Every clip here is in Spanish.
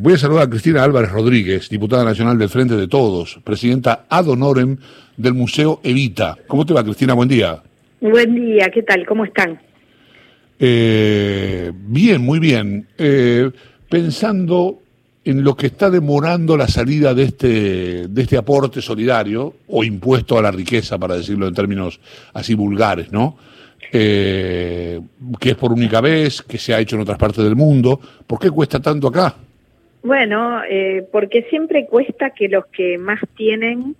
Voy a saludar a Cristina Álvarez Rodríguez, diputada nacional del Frente de Todos, presidenta ad honorem del Museo Evita. ¿Cómo te va, Cristina? Buen día. Buen día, ¿qué tal? ¿Cómo están? Eh, bien, muy bien. Eh, pensando en lo que está demorando la salida de este, de este aporte solidario o impuesto a la riqueza, para decirlo en términos así vulgares, ¿no? Eh, que es por única vez, que se ha hecho en otras partes del mundo. ¿Por qué cuesta tanto acá? Bueno, eh, porque siempre cuesta que los que más tienen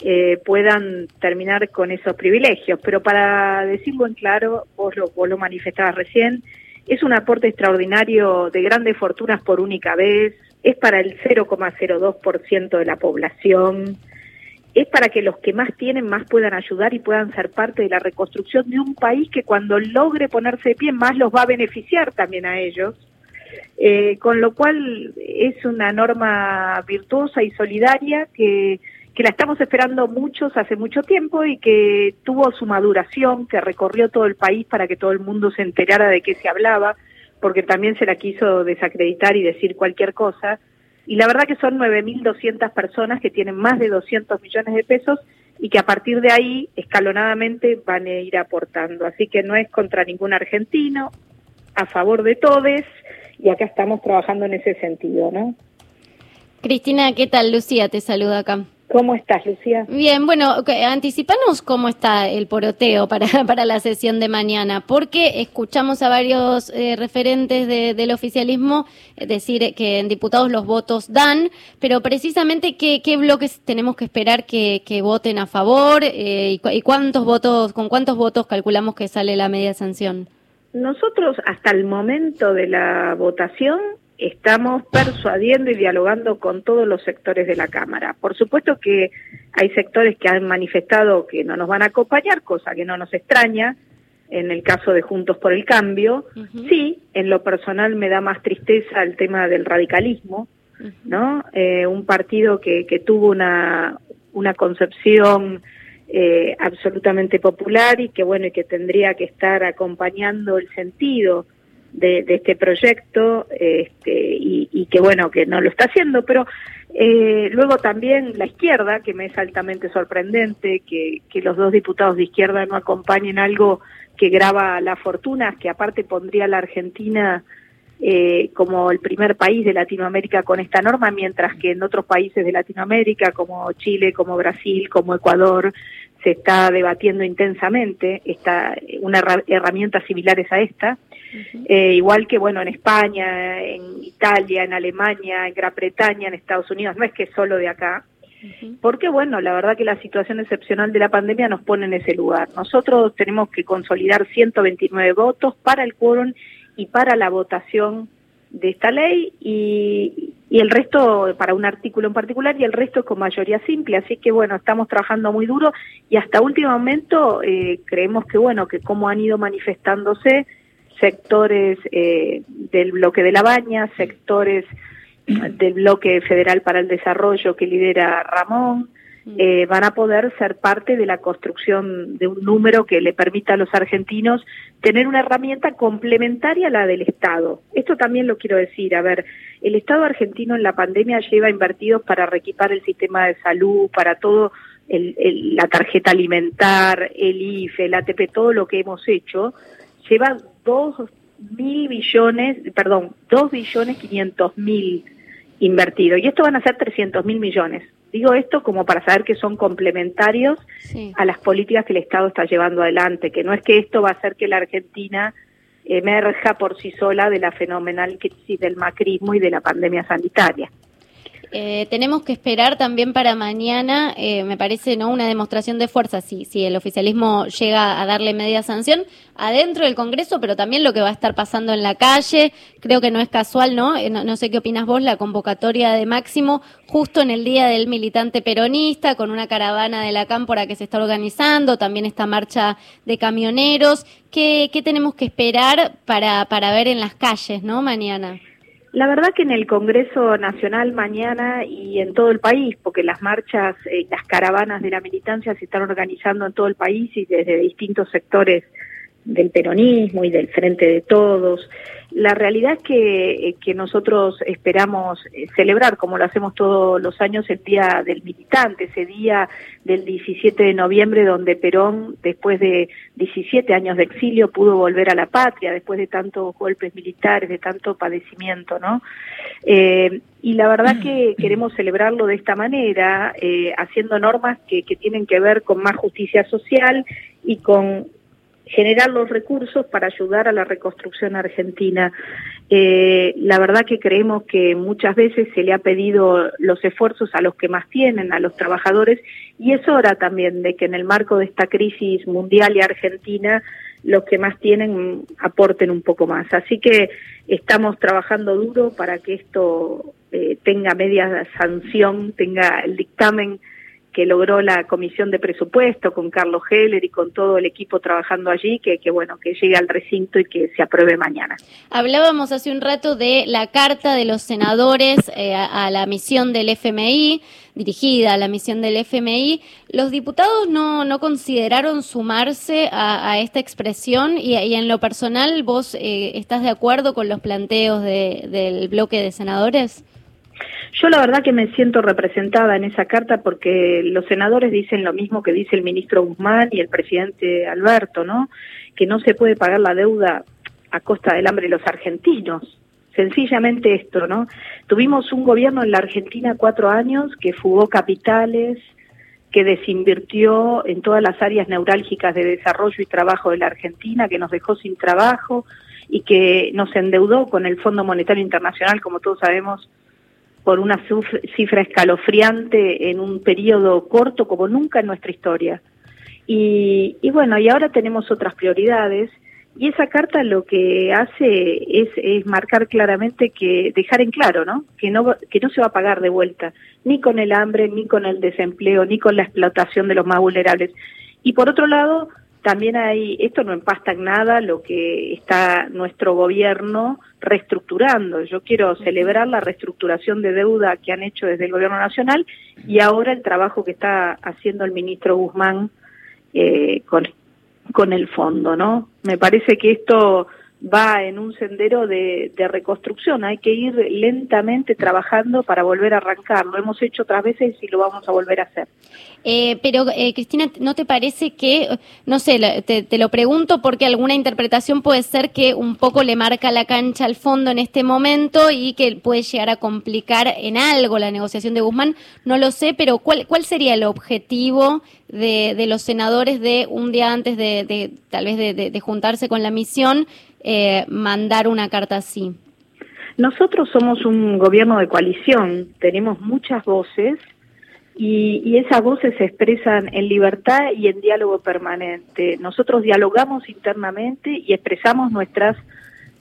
eh, puedan terminar con esos privilegios. Pero para decirlo en claro, vos lo, vos lo manifestabas recién, es un aporte extraordinario de grandes fortunas por única vez, es para el 0,02% de la población, es para que los que más tienen más puedan ayudar y puedan ser parte de la reconstrucción de un país que cuando logre ponerse de pie más los va a beneficiar también a ellos. Eh, con lo cual es una norma virtuosa y solidaria que, que la estamos esperando muchos hace mucho tiempo y que tuvo su maduración, que recorrió todo el país para que todo el mundo se enterara de qué se hablaba, porque también se la quiso desacreditar y decir cualquier cosa. Y la verdad que son 9.200 personas que tienen más de 200 millones de pesos y que a partir de ahí, escalonadamente, van a ir aportando. Así que no es contra ningún argentino, a favor de todos y acá estamos trabajando en ese sentido, ¿no? Cristina, ¿qué tal? Lucía te saluda acá. ¿Cómo estás, Lucía? Bien, bueno, anticipanos cómo está el poroteo para, para la sesión de mañana, porque escuchamos a varios eh, referentes del oficialismo decir que en diputados los votos dan, pero precisamente qué, qué bloques tenemos que esperar que, que voten a favor eh, y, y cuántos votos, con cuántos votos calculamos que sale la media sanción. Nosotros hasta el momento de la votación estamos persuadiendo y dialogando con todos los sectores de la Cámara. Por supuesto que hay sectores que han manifestado que no nos van a acompañar, cosa que no nos extraña, en el caso de Juntos por el Cambio. Sí, en lo personal me da más tristeza el tema del radicalismo, ¿no? Eh, un partido que, que tuvo una, una concepción eh, absolutamente popular y que bueno y que tendría que estar acompañando el sentido de, de este proyecto este, y, que bueno que no lo está haciendo. Pero eh, luego también la izquierda que me es altamente sorprendente que, los dos diputados de izquierda no acompañen algo que graba la fortuna que aparte pondría a la Argentina eh, como el primer país de Latinoamérica con esta norma, mientras que en otros países de Latinoamérica, como Chile, como Brasil, como Ecuador, se está debatiendo intensamente esta, una herramientas similares a esta. eh, igual que, bueno, en España, en Italia, en Alemania, en Gran Bretaña, en Estados Unidos, no es que solo de acá. Porque, bueno, la verdad que la situación excepcional de la pandemia nos pone en ese lugar. Nosotros tenemos que consolidar 129 votos para el quórum y para la votación de esta ley y, y el resto para un artículo en particular y el resto con mayoría simple. Así que bueno, estamos trabajando muy duro y hasta último momento eh, creemos que bueno, que como han ido manifestándose sectores eh, del bloque de la baña, sectores del bloque federal para el desarrollo que lidera Ramón, eh, van a poder ser parte de la construcción de un número que le permita a los argentinos tener una herramienta complementaria a la del Estado. Esto también lo quiero decir, a ver, el Estado argentino en la pandemia lleva invertidos para reequipar el sistema de salud, para todo el, el, la tarjeta alimentar, el IFE, el ATP, todo lo que hemos hecho, lleva dos mil billones, perdón, dos billones quinientos mil invertido. Y esto van a ser 300 mil millones. Digo esto como para saber que son complementarios sí. a las políticas que el Estado está llevando adelante, que no es que esto va a hacer que la Argentina emerja por sí sola de la fenomenal crisis del macrismo y de la pandemia sanitaria. Eh, tenemos que esperar también para mañana, eh, me parece, no una demostración de fuerza, si, si el oficialismo llega a darle media sanción adentro del Congreso, pero también lo que va a estar pasando en la calle. Creo que no es casual, ¿no? Eh, no, no, sé qué opinas vos, la convocatoria de Máximo, justo en el día del militante peronista, con una caravana de la cámpora que se está organizando, también esta marcha de camioneros. ¿Qué, qué tenemos que esperar para, para ver en las calles, ¿no? Mañana. La verdad que en el Congreso Nacional mañana y en todo el país, porque las marchas, eh, las caravanas de la militancia se están organizando en todo el país y desde distintos sectores del peronismo y del Frente de Todos. La realidad es que, eh, que nosotros esperamos eh, celebrar, como lo hacemos todos los años, el Día del Militante, ese día del 17 de noviembre donde Perón, después de 17 años de exilio, pudo volver a la patria, después de tantos golpes militares, de tanto padecimiento, ¿no? Eh, y la verdad que queremos celebrarlo de esta manera, haciendo normas que, que tienen que ver con más justicia social y con generar los recursos para ayudar a la reconstrucción argentina. Eh, la verdad que creemos que muchas veces se le ha pedido los esfuerzos a los que más tienen, a los trabajadores, y es hora también de que en el marco de esta crisis mundial y argentina los que más tienen aporten un poco más. Así que estamos trabajando duro para que esto eh, tenga media sanción, tenga el dictamen que logró la comisión de presupuesto con Carlos Heller y con todo el equipo trabajando allí, que, que bueno, que llegue al recinto y que se apruebe mañana. Hablábamos hace un rato de la carta de los senadores eh, a, la misión del FMI, dirigida a la misión del FMI. ¿Los diputados no, no consideraron sumarse a, esta expresión y, en lo personal vos eh, estás de acuerdo con los planteos del bloque de senadores? Yo la verdad que me siento representada en esa carta porque los senadores dicen lo mismo que dice el ministro Guzmán y el presidente Alberto, ¿no? Que no se puede pagar la deuda a costa del hambre de los argentinos. Sencillamente esto, ¿no? Tuvimos un gobierno en la Argentina cuatro años que fugó capitales, que desinvirtió en todas las áreas neurálgicas de desarrollo y trabajo de la Argentina, que nos dejó sin trabajo y que nos endeudó con el Fondo Monetario Internacional, como todos sabemos, por una cifra escalofriante en un periodo corto como nunca en nuestra historia. Y, bueno, y ahora tenemos otras prioridades y esa carta lo que hace es, es, marcar claramente que dejar en claro, ¿no? Que no que no se va a pagar de vuelta ni con el hambre, ni con el desempleo, ni con la explotación de los más vulnerables. Y por otro lado, también hay, esto no empasta en nada lo que está nuestro gobierno reestructurando. Yo quiero celebrar la reestructuración de deuda que han hecho desde el gobierno nacional y ahora el trabajo que está haciendo el ministro Guzmán eh, con, con el fondo, ¿no? Me parece que esto va en un sendero de, reconstrucción. Hay que ir lentamente trabajando para volver a arrancar. Lo hemos hecho otras veces y lo vamos a volver a hacer. Eh, pero, eh, Cristina, ¿no te parece que, no sé, te, lo pregunto porque alguna interpretación puede ser que un poco le marca la cancha al fondo en este momento y que puede llegar a complicar en algo la negociación de Guzmán? No lo sé, pero ¿cuál, cuál sería el objetivo de, de los senadores de un día antes de, tal vez de juntarse con la misión? Eh, mandar una carta así? Nosotros somos un gobierno de coalición, tenemos muchas voces y, esas voces se expresan en libertad y en diálogo permanente. Nosotros dialogamos internamente y expresamos nuestras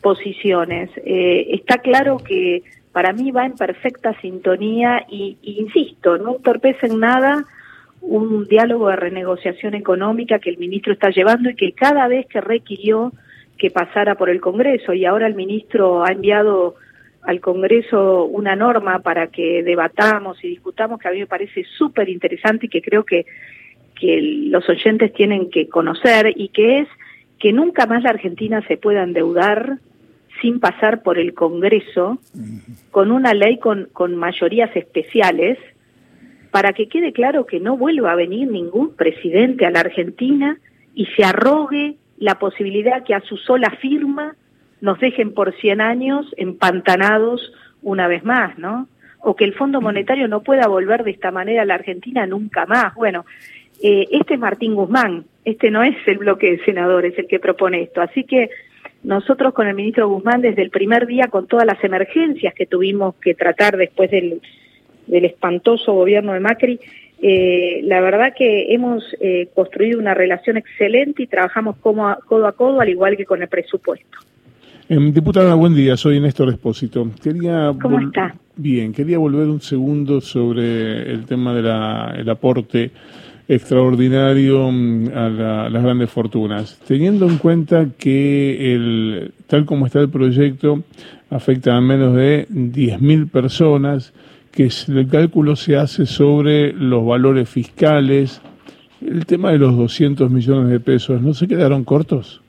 posiciones. Eh, está claro que para mí va en perfecta sintonía y, insisto, no entorpece en nada un diálogo de renegociación económica que el ministro está llevando y que cada vez que requirió que pasara por el Congreso y ahora el ministro ha enviado al Congreso una norma para que debatamos y discutamos que a mí me parece súper interesante y que creo que, que los oyentes tienen que conocer y que es que nunca más la Argentina se pueda endeudar sin pasar por el Congreso con una ley con, con mayorías especiales para que quede claro que no vuelva a venir ningún presidente a la Argentina y se arrogue la posibilidad que a su sola firma nos dejen por 100 años empantanados una vez más, ¿no? O que el Fondo Monetario no pueda volver de esta manera a la Argentina nunca más. Bueno, eh, este es Martín Guzmán, este no es el bloque de senadores el que propone esto. Así que nosotros con el ministro Guzmán desde el primer día, con todas las emergencias que tuvimos que tratar después del, del espantoso gobierno de Macri, eh, la verdad que hemos eh, construido una relación excelente y trabajamos como codo a codo, al igual que con el presupuesto. Em, diputada, buen día. Soy Néstor Espósito. Quería ¿Cómo está? Bien, quería volver un segundo sobre el tema del aporte extraordinario mm, a, las grandes fortunas. Teniendo en cuenta que el, tal como está el proyecto afecta a menos de 10.000 personas, que el cálculo se hace sobre los valores fiscales. El tema de los 200 millones de pesos, ¿no se quedaron cortos?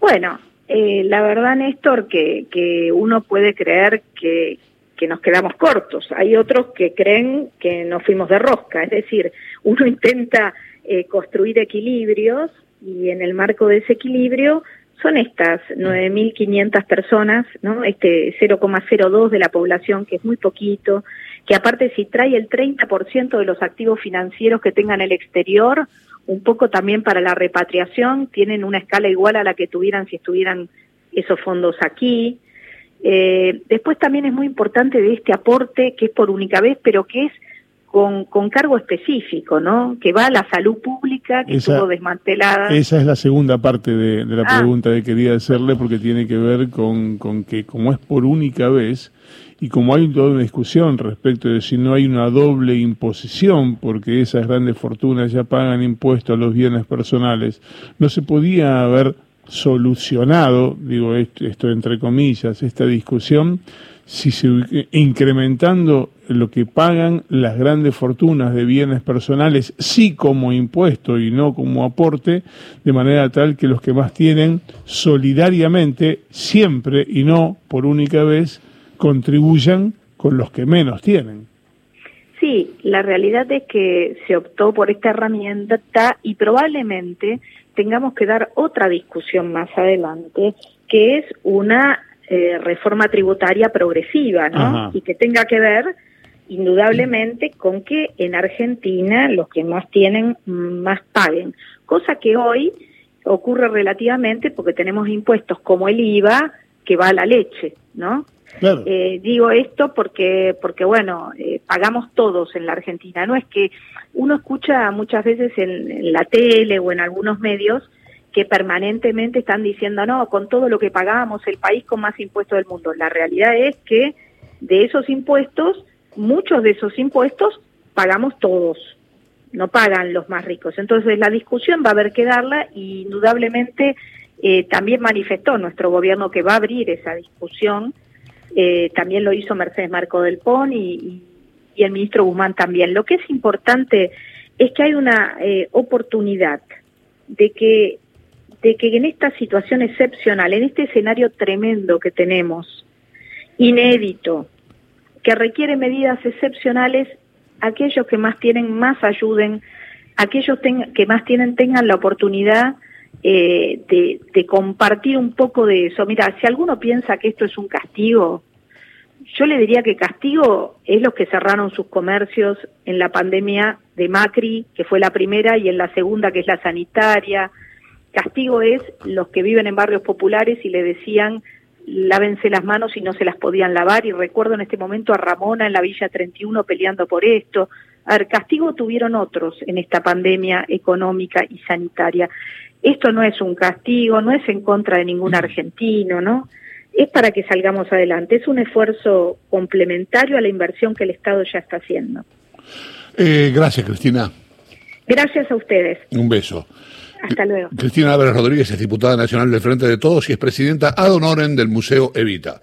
Bueno, eh, la verdad, Néstor, que, que uno puede creer que, que nos quedamos cortos. Hay otros que creen que nos fuimos de rosca. Es decir, uno intenta eh, construir equilibrios y en el marco de ese equilibrio son estas 9.500 personas, ¿no? Este 0,02 de la población, que es muy poquito, que aparte si trae el 30% de los activos financieros que tengan el exterior, un poco también para la repatriación, tienen una escala igual a la que tuvieran si estuvieran esos fondos aquí. Eh, después también es muy importante de este aporte, que es por única vez, pero que es con, con cargo específico, ¿no? Que va a la salud pública, que estuvo desmantelada. Esa es la segunda parte de, la ah. pregunta que quería hacerle, porque tiene que ver con, con que como es por única vez, y como hay toda una discusión respecto de si no hay una doble imposición, porque esas grandes fortunas ya pagan impuestos a los bienes personales, no se podía haber solucionado, digo esto, entre comillas, esta discusión, si se incrementando lo que pagan las grandes fortunas de bienes personales, sí como impuesto y no como aporte, de manera tal que los que más tienen solidariamente, siempre y no por única vez, contribuyan con los que menos tienen. Sí, la realidad es que se optó por esta herramienta y probablemente tengamos que dar otra discusión más adelante, que es una eh, reforma tributaria progresiva, ¿no? Y que tenga que ver indudablemente con que en Argentina los que más tienen más paguen, cosa que hoy ocurre relativamente porque tenemos impuestos como el IVA que va a la leche, ¿no? Eh, digo esto porque, porque bueno, eh, pagamos todos en la Argentina. No es que uno escucha muchas veces en, la tele o en algunos medios que permanentemente están diciendo, no, con todo lo que pagamos, el país con más impuestos del mundo. La realidad es que de esos impuestos, muchos de esos impuestos pagamos todos, no pagan los más ricos. Entonces la discusión va a haber que darla y indudablemente eh, también manifestó nuestro gobierno que va a abrir esa discusión eh, también lo hizo Mercedes Marco del Pon y, el ministro Guzmán también. Lo que es importante es que hay una eh, oportunidad de que, de que en esta situación excepcional, en este escenario tremendo que tenemos, inédito, que requiere medidas excepcionales, aquellos que más tienen más ayuden, aquellos que más tienen tengan la oportunidad eh, de, de, compartir un poco de eso. Mira, si alguno piensa que esto es un castigo, yo le diría que castigo es los que cerraron sus comercios en la pandemia de Macri, que fue la primera, y en la segunda, que es la sanitaria. Castigo es los que viven en barrios populares y le decían lávense las manos y no se las podían lavar. Y recuerdo en este momento a Ramona en la Villa 31 peleando por esto. A ver, castigo tuvieron otros en esta pandemia económica y sanitaria. Esto no es un castigo, no es en contra de ningún argentino, ¿no? Es para que salgamos adelante. Es un esfuerzo complementario a la inversión que el Estado ya está haciendo. Eh, gracias, Cristina. Gracias a ustedes. Un beso. Hasta luego. Cristina Álvarez Rodríguez es diputada nacional del Frente de Todos y es presidenta ad honorem del Museo Evita.